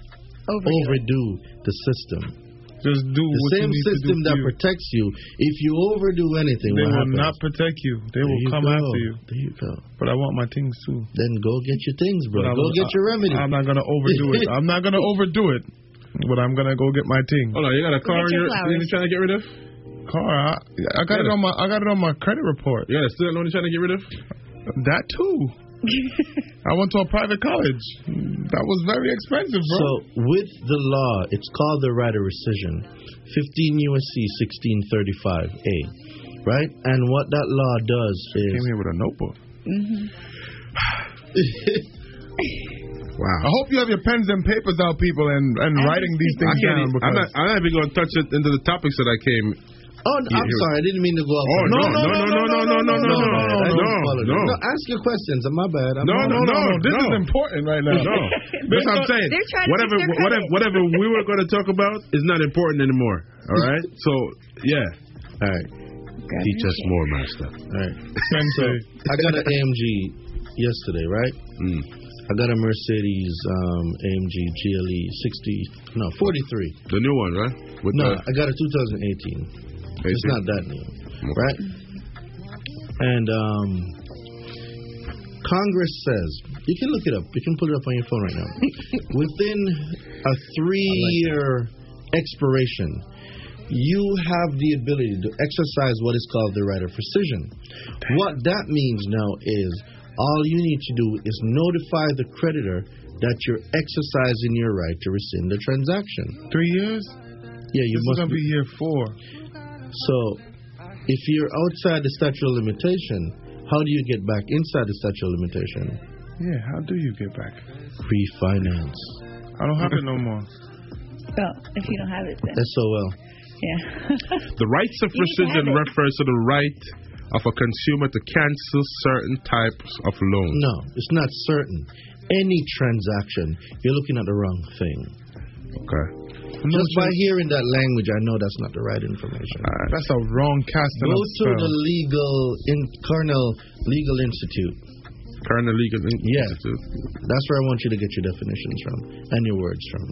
Overdo overdo the system. Just do the what same you need to system do that you. protects you. If you overdo anything, They what will happens? not protect you. They There will you come go. after you. There you go. But I want my things too. Then go get your things, bro. But I'm- Go get your remedy. I'm not gonna overdo it. [LAUGHS] I'm not gonna overdo it. But I'm gonna go get my thing. Hold on, you got a car you're, you're trying to get rid of? Car, I, I got it on my I got it on my credit report. You got a student loan you're trying to get rid of? That too. [LAUGHS] I went to a private college. That was very expensive, bro. So with the law, it's called the right of rescission, 15 USC 1635A, right? And what that law does is came here with a notebook. Mm-hmm. [LAUGHS] Wow. I hope you have your pens and papers out, people, and, and writing these things I down. even- I'm not, I'm not even going to touch it into the topics that I came. Oh, I'm sorry, I didn't mean to go off. Oh, no, no, no, no, no, no, no, no, no, no, no. Ask your questions. My bad. No, no, no, This is important right now. No, that's what I'm saying. They're trying to Whatever, whatever, whatever we were going to talk about is not important anymore. All right. So yeah. All right. Teach us more, master. All right. So I got an AMG yesterday, right? Mm. I got a Mercedes um, AMG GLE 60, no 43. The new one, right? With no, the, I got a 2018. It's 18. not that new, right? And um, Congress says you can look it up. You can pull it up on your phone right now. [LAUGHS] Within a three-year expiration, you have the ability to exercise what is called the right of rescission. What that means now is all you need to do is notify the creditor that you're exercising your right to rescind the transaction. Three years? Yeah, you this must is gonna be year four. So, if you're outside the statute of limitation, how do you get back inside the statute of limitation? Yeah, how do you get back? Refinance. I don't have it no more. So if you don't have it, then SOL. yeah. [LAUGHS] The rights of You to rescission refers to the right of a consumer to cancel certain types of loans. No, it's not certain. Any transaction, you're looking at the wrong thing. Okay. Just by hearing that language, I know that's not the right information. Uh, that's a wrong casting Go of to spell. the legal in Cornell Legal Institute. Cornell Legal Yeah, Institute. that's where I want you to get your definitions from and your words from.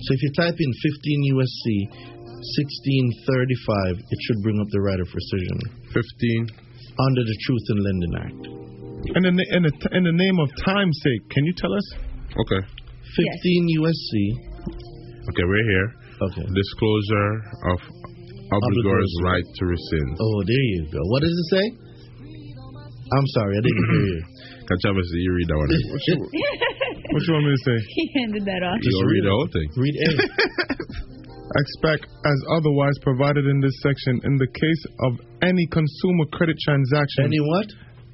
So if you type in 15 USC 1635, it should bring up the right of rescission. 15 under the Truth in Lending Act. And in the, in the in the name of time's sake, can you tell us? Okay. 15 USC. Okay, we're here. Okay. Disclosure of obligor's Obligor's right to rescind. Oh, there you go. What does it say? I'm sorry, I didn't hear you. Kachavas, you read that one. [LAUGHS] What you want me to say? he handed that off. Just read the whole thing. Read A. [LAUGHS] Expect as otherwise provided in this section in the case of any consumer credit transaction. Any what?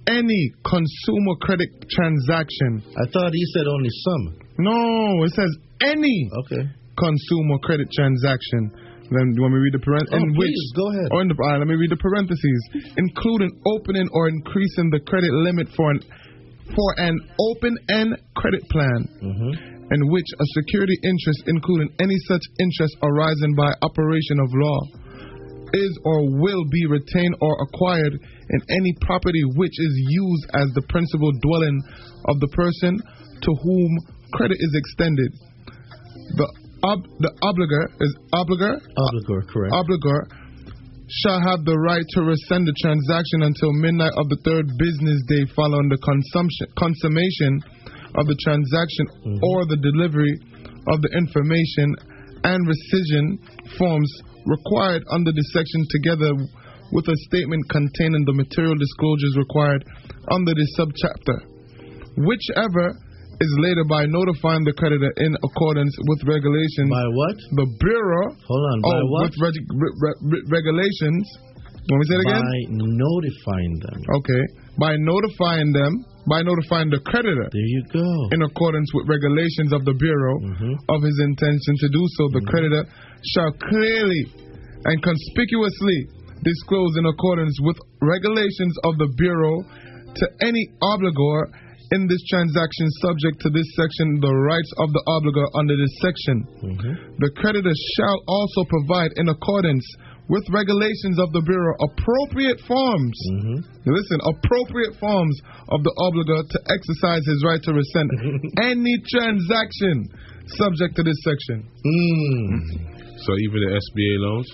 Any consumer credit transaction. I thought he said only some. No, it says any Okay. Consumer credit transaction. Then you want me to read the parentheses? Oh, in which please, go ahead. or in the, right, let me read the parentheses, including opening or increasing the credit limit for an for an open-end credit plan, Mm-hmm. in which a security interest, including any such interest arising by operation of law, is or will be retained or acquired in any property which is used as the principal dwelling of the person to whom credit is extended. The ob, the obligor is obligor Obligor, correct. obligor shall have the right to rescind the transaction until midnight of the third business day following the consumption, consummation of the transaction mm-hmm. or the delivery of the information and rescission forms required under this section together with a statement containing the material disclosures required under this subchapter. Whichever is later by notifying the creditor in accordance with regulations. By what? The Bureau. Hold on. By oh, what? with reg- re- re- re- regulations. Want me say it again? By notifying them. Okay. By notifying them, by notifying the creditor. There you go. In accordance with regulations of the Bureau mm-hmm. of his intention to do so, the mm-hmm. creditor shall clearly and conspicuously disclose in accordance with regulations of the Bureau to any obligor in this transaction subject to this section the rights of the obligor under this section. Mm-hmm. The creditor shall also provide in accordance with regulations of the Bureau appropriate forms. Mm-hmm. Listen, appropriate forms of the obligor to exercise his right to rescind [LAUGHS] any transaction subject to this section. Mm. Mm-hmm. So even the SBA loans.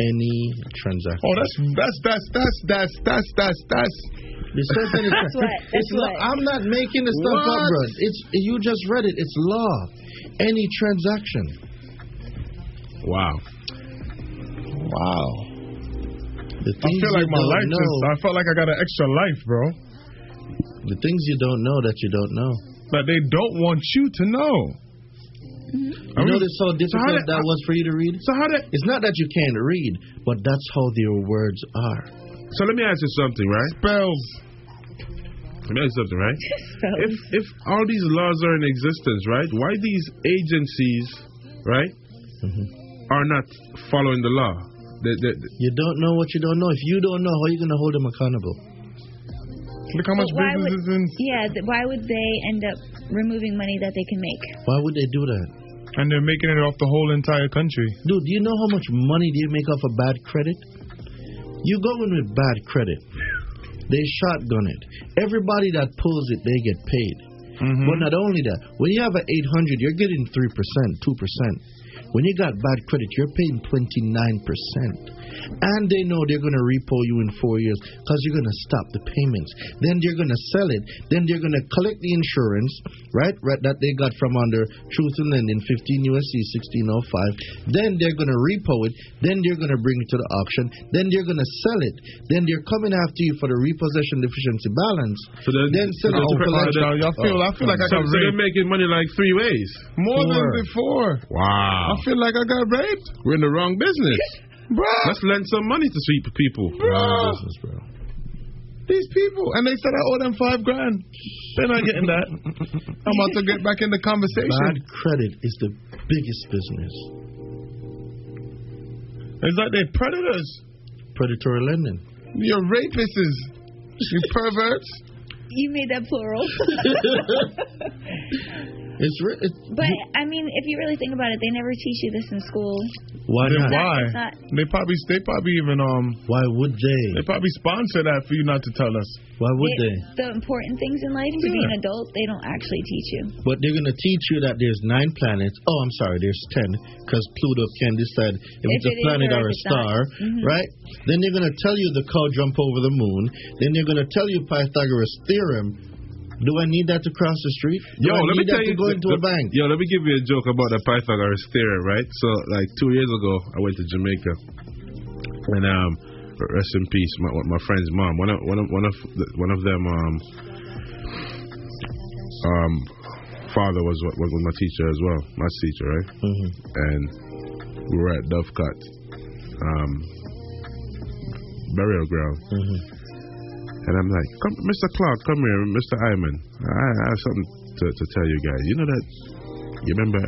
Any transaction. Oh, that's that's that's that's that's that's that's that's. It says that it's, That's what- that's law. what- I'm not making the stuff up, bro. It's you just read it. It's law. Any transaction. Wow. Wow. The I feel like my life know. just. I felt like I got an extra life, bro. The things you don't know that you don't know. But they don't want you to know. Mm-hmm. You notice how difficult that, was for you to read? So how that? It's not that you can't read, but that's how their words are. So let me ask you something, right? Spells. Let me ask you something, right? [LAUGHS] If if all these laws are in existence, right? Why these agencies, right, mm-hmm. are not following the law? The, the, the- You don't know what you don't know. If you don't know, how are you going to hold them accountable? Look how much But why business would, is in. Yeah, th- why would they end up removing money that they can make? Why would they do that? And they're making it off the whole entire country. Dude, do you know how much money do you make off of bad credit? You go in with bad credit, they shotgun it. Everybody that pulls it, they get paid. Mm-hmm. But not only that, when you have an 800, you're getting 3%, 2%. When you got bad credit, you're paying 29%. And they know they're going to repo you in four years because you're going to stop the payments. Then they're going to sell it. Then they're going to collect the insurance, right, right, that they got from under Truth and Lending, 15 USC 1605. Then they're going to repo it. Then they're going to bring it to the auction. Then they're going to sell it. Then they're coming after you for the repossession deficiency balance. So then, then sell it to collection. I feel, I feel oh. like so, I can so they're making money like three ways. More than before. Wow. I feel like I got raped. We're in the wrong business. Bruh. Let's lend some money to sweet people. Bruh. These people, and they said I owe them five grand. They're not getting that. [LAUGHS] I'm about to get back in the conversation. Bad credit is the biggest business. It's like they're predators. Predatory lending. You're rapists. You [LAUGHS] perverts. You made that plural. [LAUGHS] It's, re- it's but I mean, if you really think about it, they never teach you this in school. Why Then not? why? Not- They probably they probably even um. Why would they? They probably sponsor that for you not to tell us. Why would They- they? The important things in life to be an adult, they don't actually teach you. But they're going to teach you that there's nine planets. Oh, I'm sorry, there's ten because Pluto can decide if, If it's a it is planet or or a it's not. star, Mhm. right? Then they're going to tell you the cow jump over the moon. Then they're going to tell you Pythagoras theorem. Do I need that to cross the street? Do Yo, I let me tell you. go into a bank? Yo, let me give you a joke about the Pythagoras theorem, right? So, like two years ago, I went to Jamaica, and um, rest in peace, my my friend's mom. One of one of one of the- one of them um um father was was my teacher as well, my teacher, right? Mm-hmm. And we were at Dovecot um burial ground. Mm-hmm. And I'm like, come, Mr. Clark, come here, Mr. Iman. I, I have something to, to tell you guys. You know that, you remember,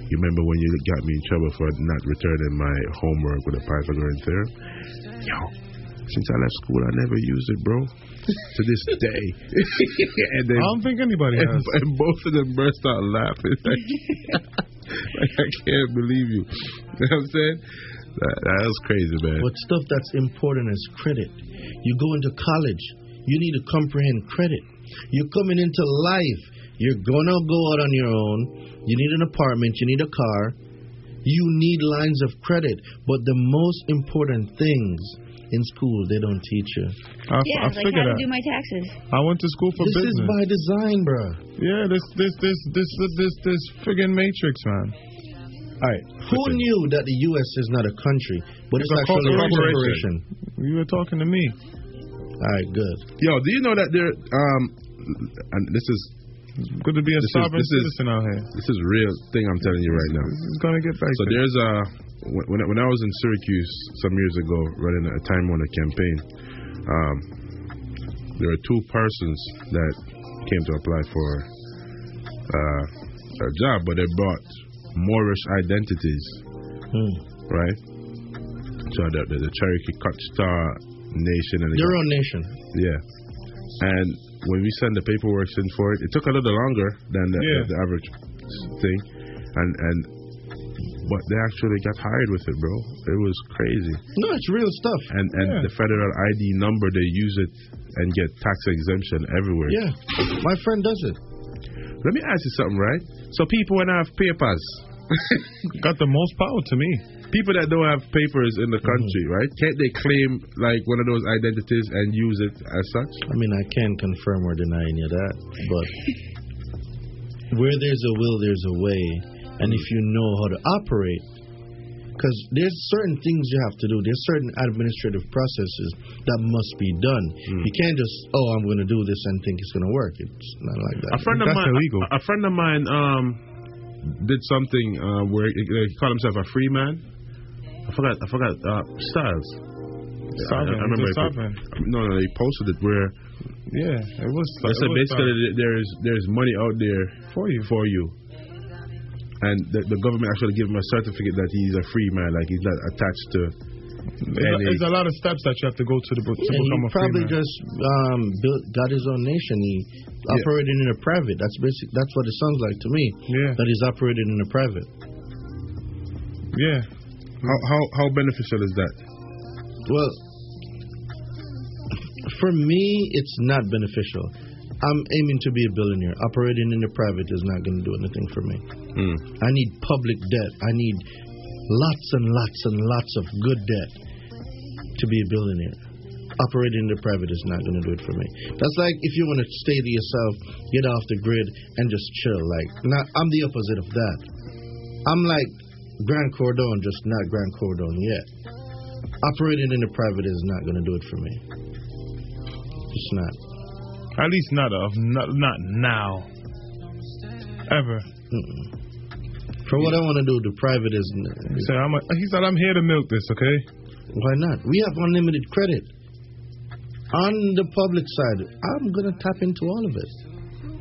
you remember when you got me in trouble for not returning my homework with a Pythagorean theorem? Yo, since I left school, I never used it, bro. to this day. [LAUGHS] and then, I don't think anybody and, has. and both of them burst out laughing. [LAUGHS] like, I can't believe you. You know what I'm saying? That, that was crazy, man. But stuff that's important is credit. You go into college, you need to comprehend credit. You're coming into life, you're gonna go out on your own. You need an apartment, you need a car. You need lines of credit. But the most important things in school, they don't teach you. I, yeah, I it's like figured how to that. do my taxes. I went to school for This business. This is by design, bro. Yeah, this this this this this this, this friggin' matrix, man. All right. Who knew that the U.S. is not a country, but it's, It's actually a corporation. corporation? You were talking to me. All right, good. Yo, do you know that there? Um, and this is good to be a this sovereign is, this citizen is, out here. This is real thing I'm telling you right now. It's gonna get back. So there's a when when I- when I was in Syracuse some years ago running a Time Warner campaign, um, there were two persons that came to apply for uh, a job, but they brought Moorish identities, hmm. right? So the, the, the Cherokee Nation and Their own nation. yeah. And when we send the paperwork in for it, it took a little longer than the, Yeah. the, the average thing, and and but they actually got hired with it, bro. It was crazy. No, it's real stuff. And and the federal ID number, they use it and get tax exemption everywhere. Yeah, my friend does it. Let me ask you something, right? So people when have papers [LAUGHS] got the most power to me. People that don't have papers in the mm-hmm. country, right? Can't they claim like one of those identities and use it as such? I mean, I can't confirm or deny any of that, but [LAUGHS] where there's a will, there's a way. And if you know how to operate, Because there's certain things you have to do. There's certain administrative processes that must be done. You can't just, oh, I'm going to do this and think it's going to work. It's not like that. A friend of mine, A, a friend of mine, um, did something uh, where he, he called himself a free man. I forgot. I forgot. Uh, Styles. I, I remember. he's a no, no, he posted it where Yeah, it was. they said basically there's there's money out there for you for you, and the, the government actually give him a certificate that he's a free man, like he's not attached to. There's a, there's a lot of steps that you have to go to, to, to Yeah, become a free probably just um, built, got his own nation. He operated in a private. That's basic. That's what it sounds like to me. Yeah. That he's operated in a private. Yeah. How how how beneficial is that? Well, for me, it's not beneficial. I'm aiming to be a billionaire. Operating in the private is not going to do anything for me. Hmm. I need public debt. I need lots and lots and lots of good debt to be a billionaire. Operating in the private is not going to do it for me. That's like if you want to stay to yourself, get off the grid, and just chill. Like, not, I'm the opposite of that. I'm like Grant Cardone, just not Grant Cardone yet. Operating in the private is not going to do it for me. It's not. At least not of not, not now. Ever. Mm-mm. For what I want to do, the private is. He said, I'm a, he said, I'm here to milk this, okay? Why not? We have unlimited credit. On the public side, I'm going to tap into all of it.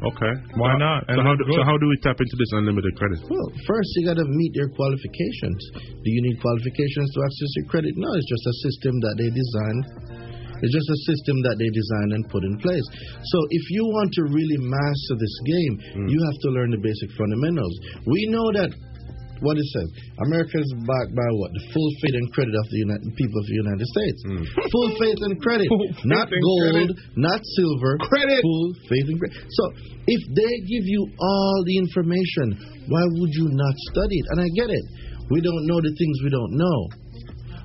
Okay. Why So- not? So how, do, so how do we tap into this unlimited credit? Well, first you got to meet your qualifications. Do you need qualifications to access your credit? No, it's just a system that they designed. It's just a system that they designed and put in place. So if you want to really master this game, hmm. you have to learn the basic fundamentals. We know that what it says, America is backed by what? The full faith and credit of the United, people of the United States. Hmm. [LAUGHS] Full faith and credit, not and gold, credit. not silver. Credit. Full faith and credit. So if they give you all the information, why would you not study it? And I get it. We don't know the things we don't know.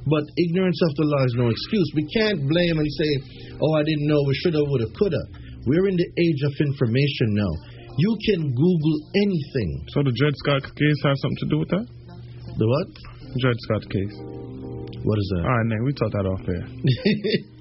But ignorance of the law is no excuse. We can't blame and say, oh, I didn't know, we shoulda, woulda, coulda. We're in the age of information now. You can Google anything. So the Dred Scott case has something to do with that? The what? Dred Scott case. What is that? All right, man, we talked that off air. [LAUGHS]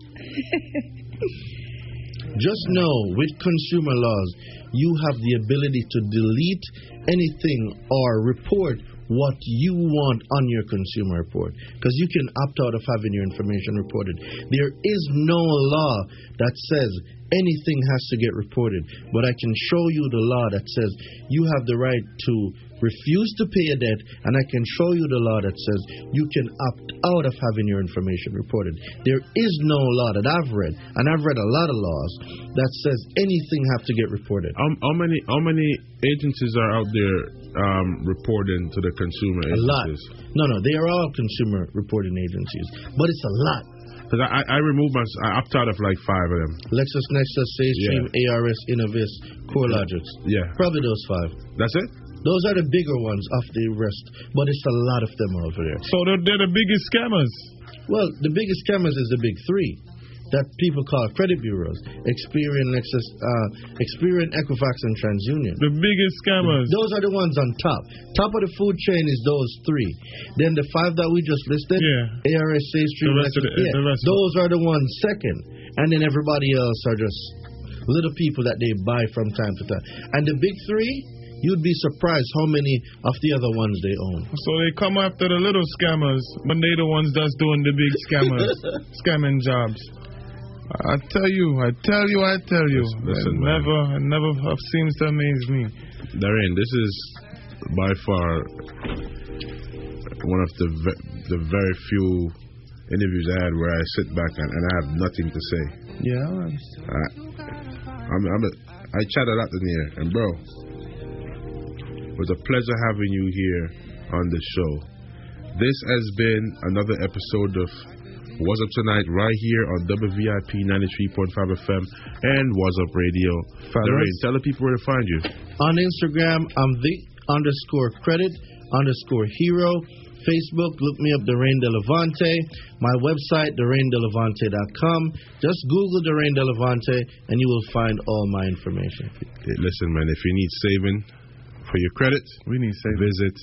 Just know with consumer laws, you have the ability to delete anything or report what you want on your consumer report because you can opt out of having your information reported. There is no law that says anything has to get reported, but I can show you the law that says you have the right to refuse to pay a debt, and I can show you the law that says you can opt out of having your information reported. There is no law that I've read, and I've read a lot of laws that says anything have to get reported. How, how many how many agencies are out there um, reporting to the consumer A lot. No, no, they are all consumer reporting agencies, but it's a lot. Because I, I removed my I opt out of like five of them. Lexis, Nexis, SageStream, ARS, Innovis, CoreLogics. Yeah. Probably those five. That's it? Those are the bigger ones of the rest, but it's a lot of them over there. So they're, they're the biggest scammers. Well, the biggest scammers is the big three that people call credit bureaus: Experian, Lexis, uh, Experian, Equifax, and TransUnion. The biggest scammers. Those are the ones on top. Top of the food chain is those three. Then the five that we just listed, Yeah. ARS, rest of Lexis, the- yeah, the those are the ones second, and then everybody else are just little people that they buy from time to time. And the big three, you'd be surprised how many of the other ones they own. So they come after the little scammers when they the ones that's doing the big scammers, [LAUGHS] scamming jobs. I tell you, I tell you, I tell you. Listen, it man. never, it never have seems to amaze me. Darren, this is by far one of the ve- the very few interviews I had where I sit back and, and I have nothing to say. Yeah. I, I'm, I'm a, I chat a lot in here, and bro, it was a pleasure having you here on the show. This has been another episode of What's Up Tonight right here on WVIP 93.5 FM and What's Up Radio. Lorraine, tell the people where to find you. On Instagram, I'm the underscore credit underscore hero. Facebook, look me up, Darain De Levante. My website, DarainDeLevante.com. Just Google Darain De Levante and you will find all my information. Hey, Listen, man, if you need saving for your credit, we need saving. Visit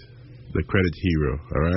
the Credit Hero. All right.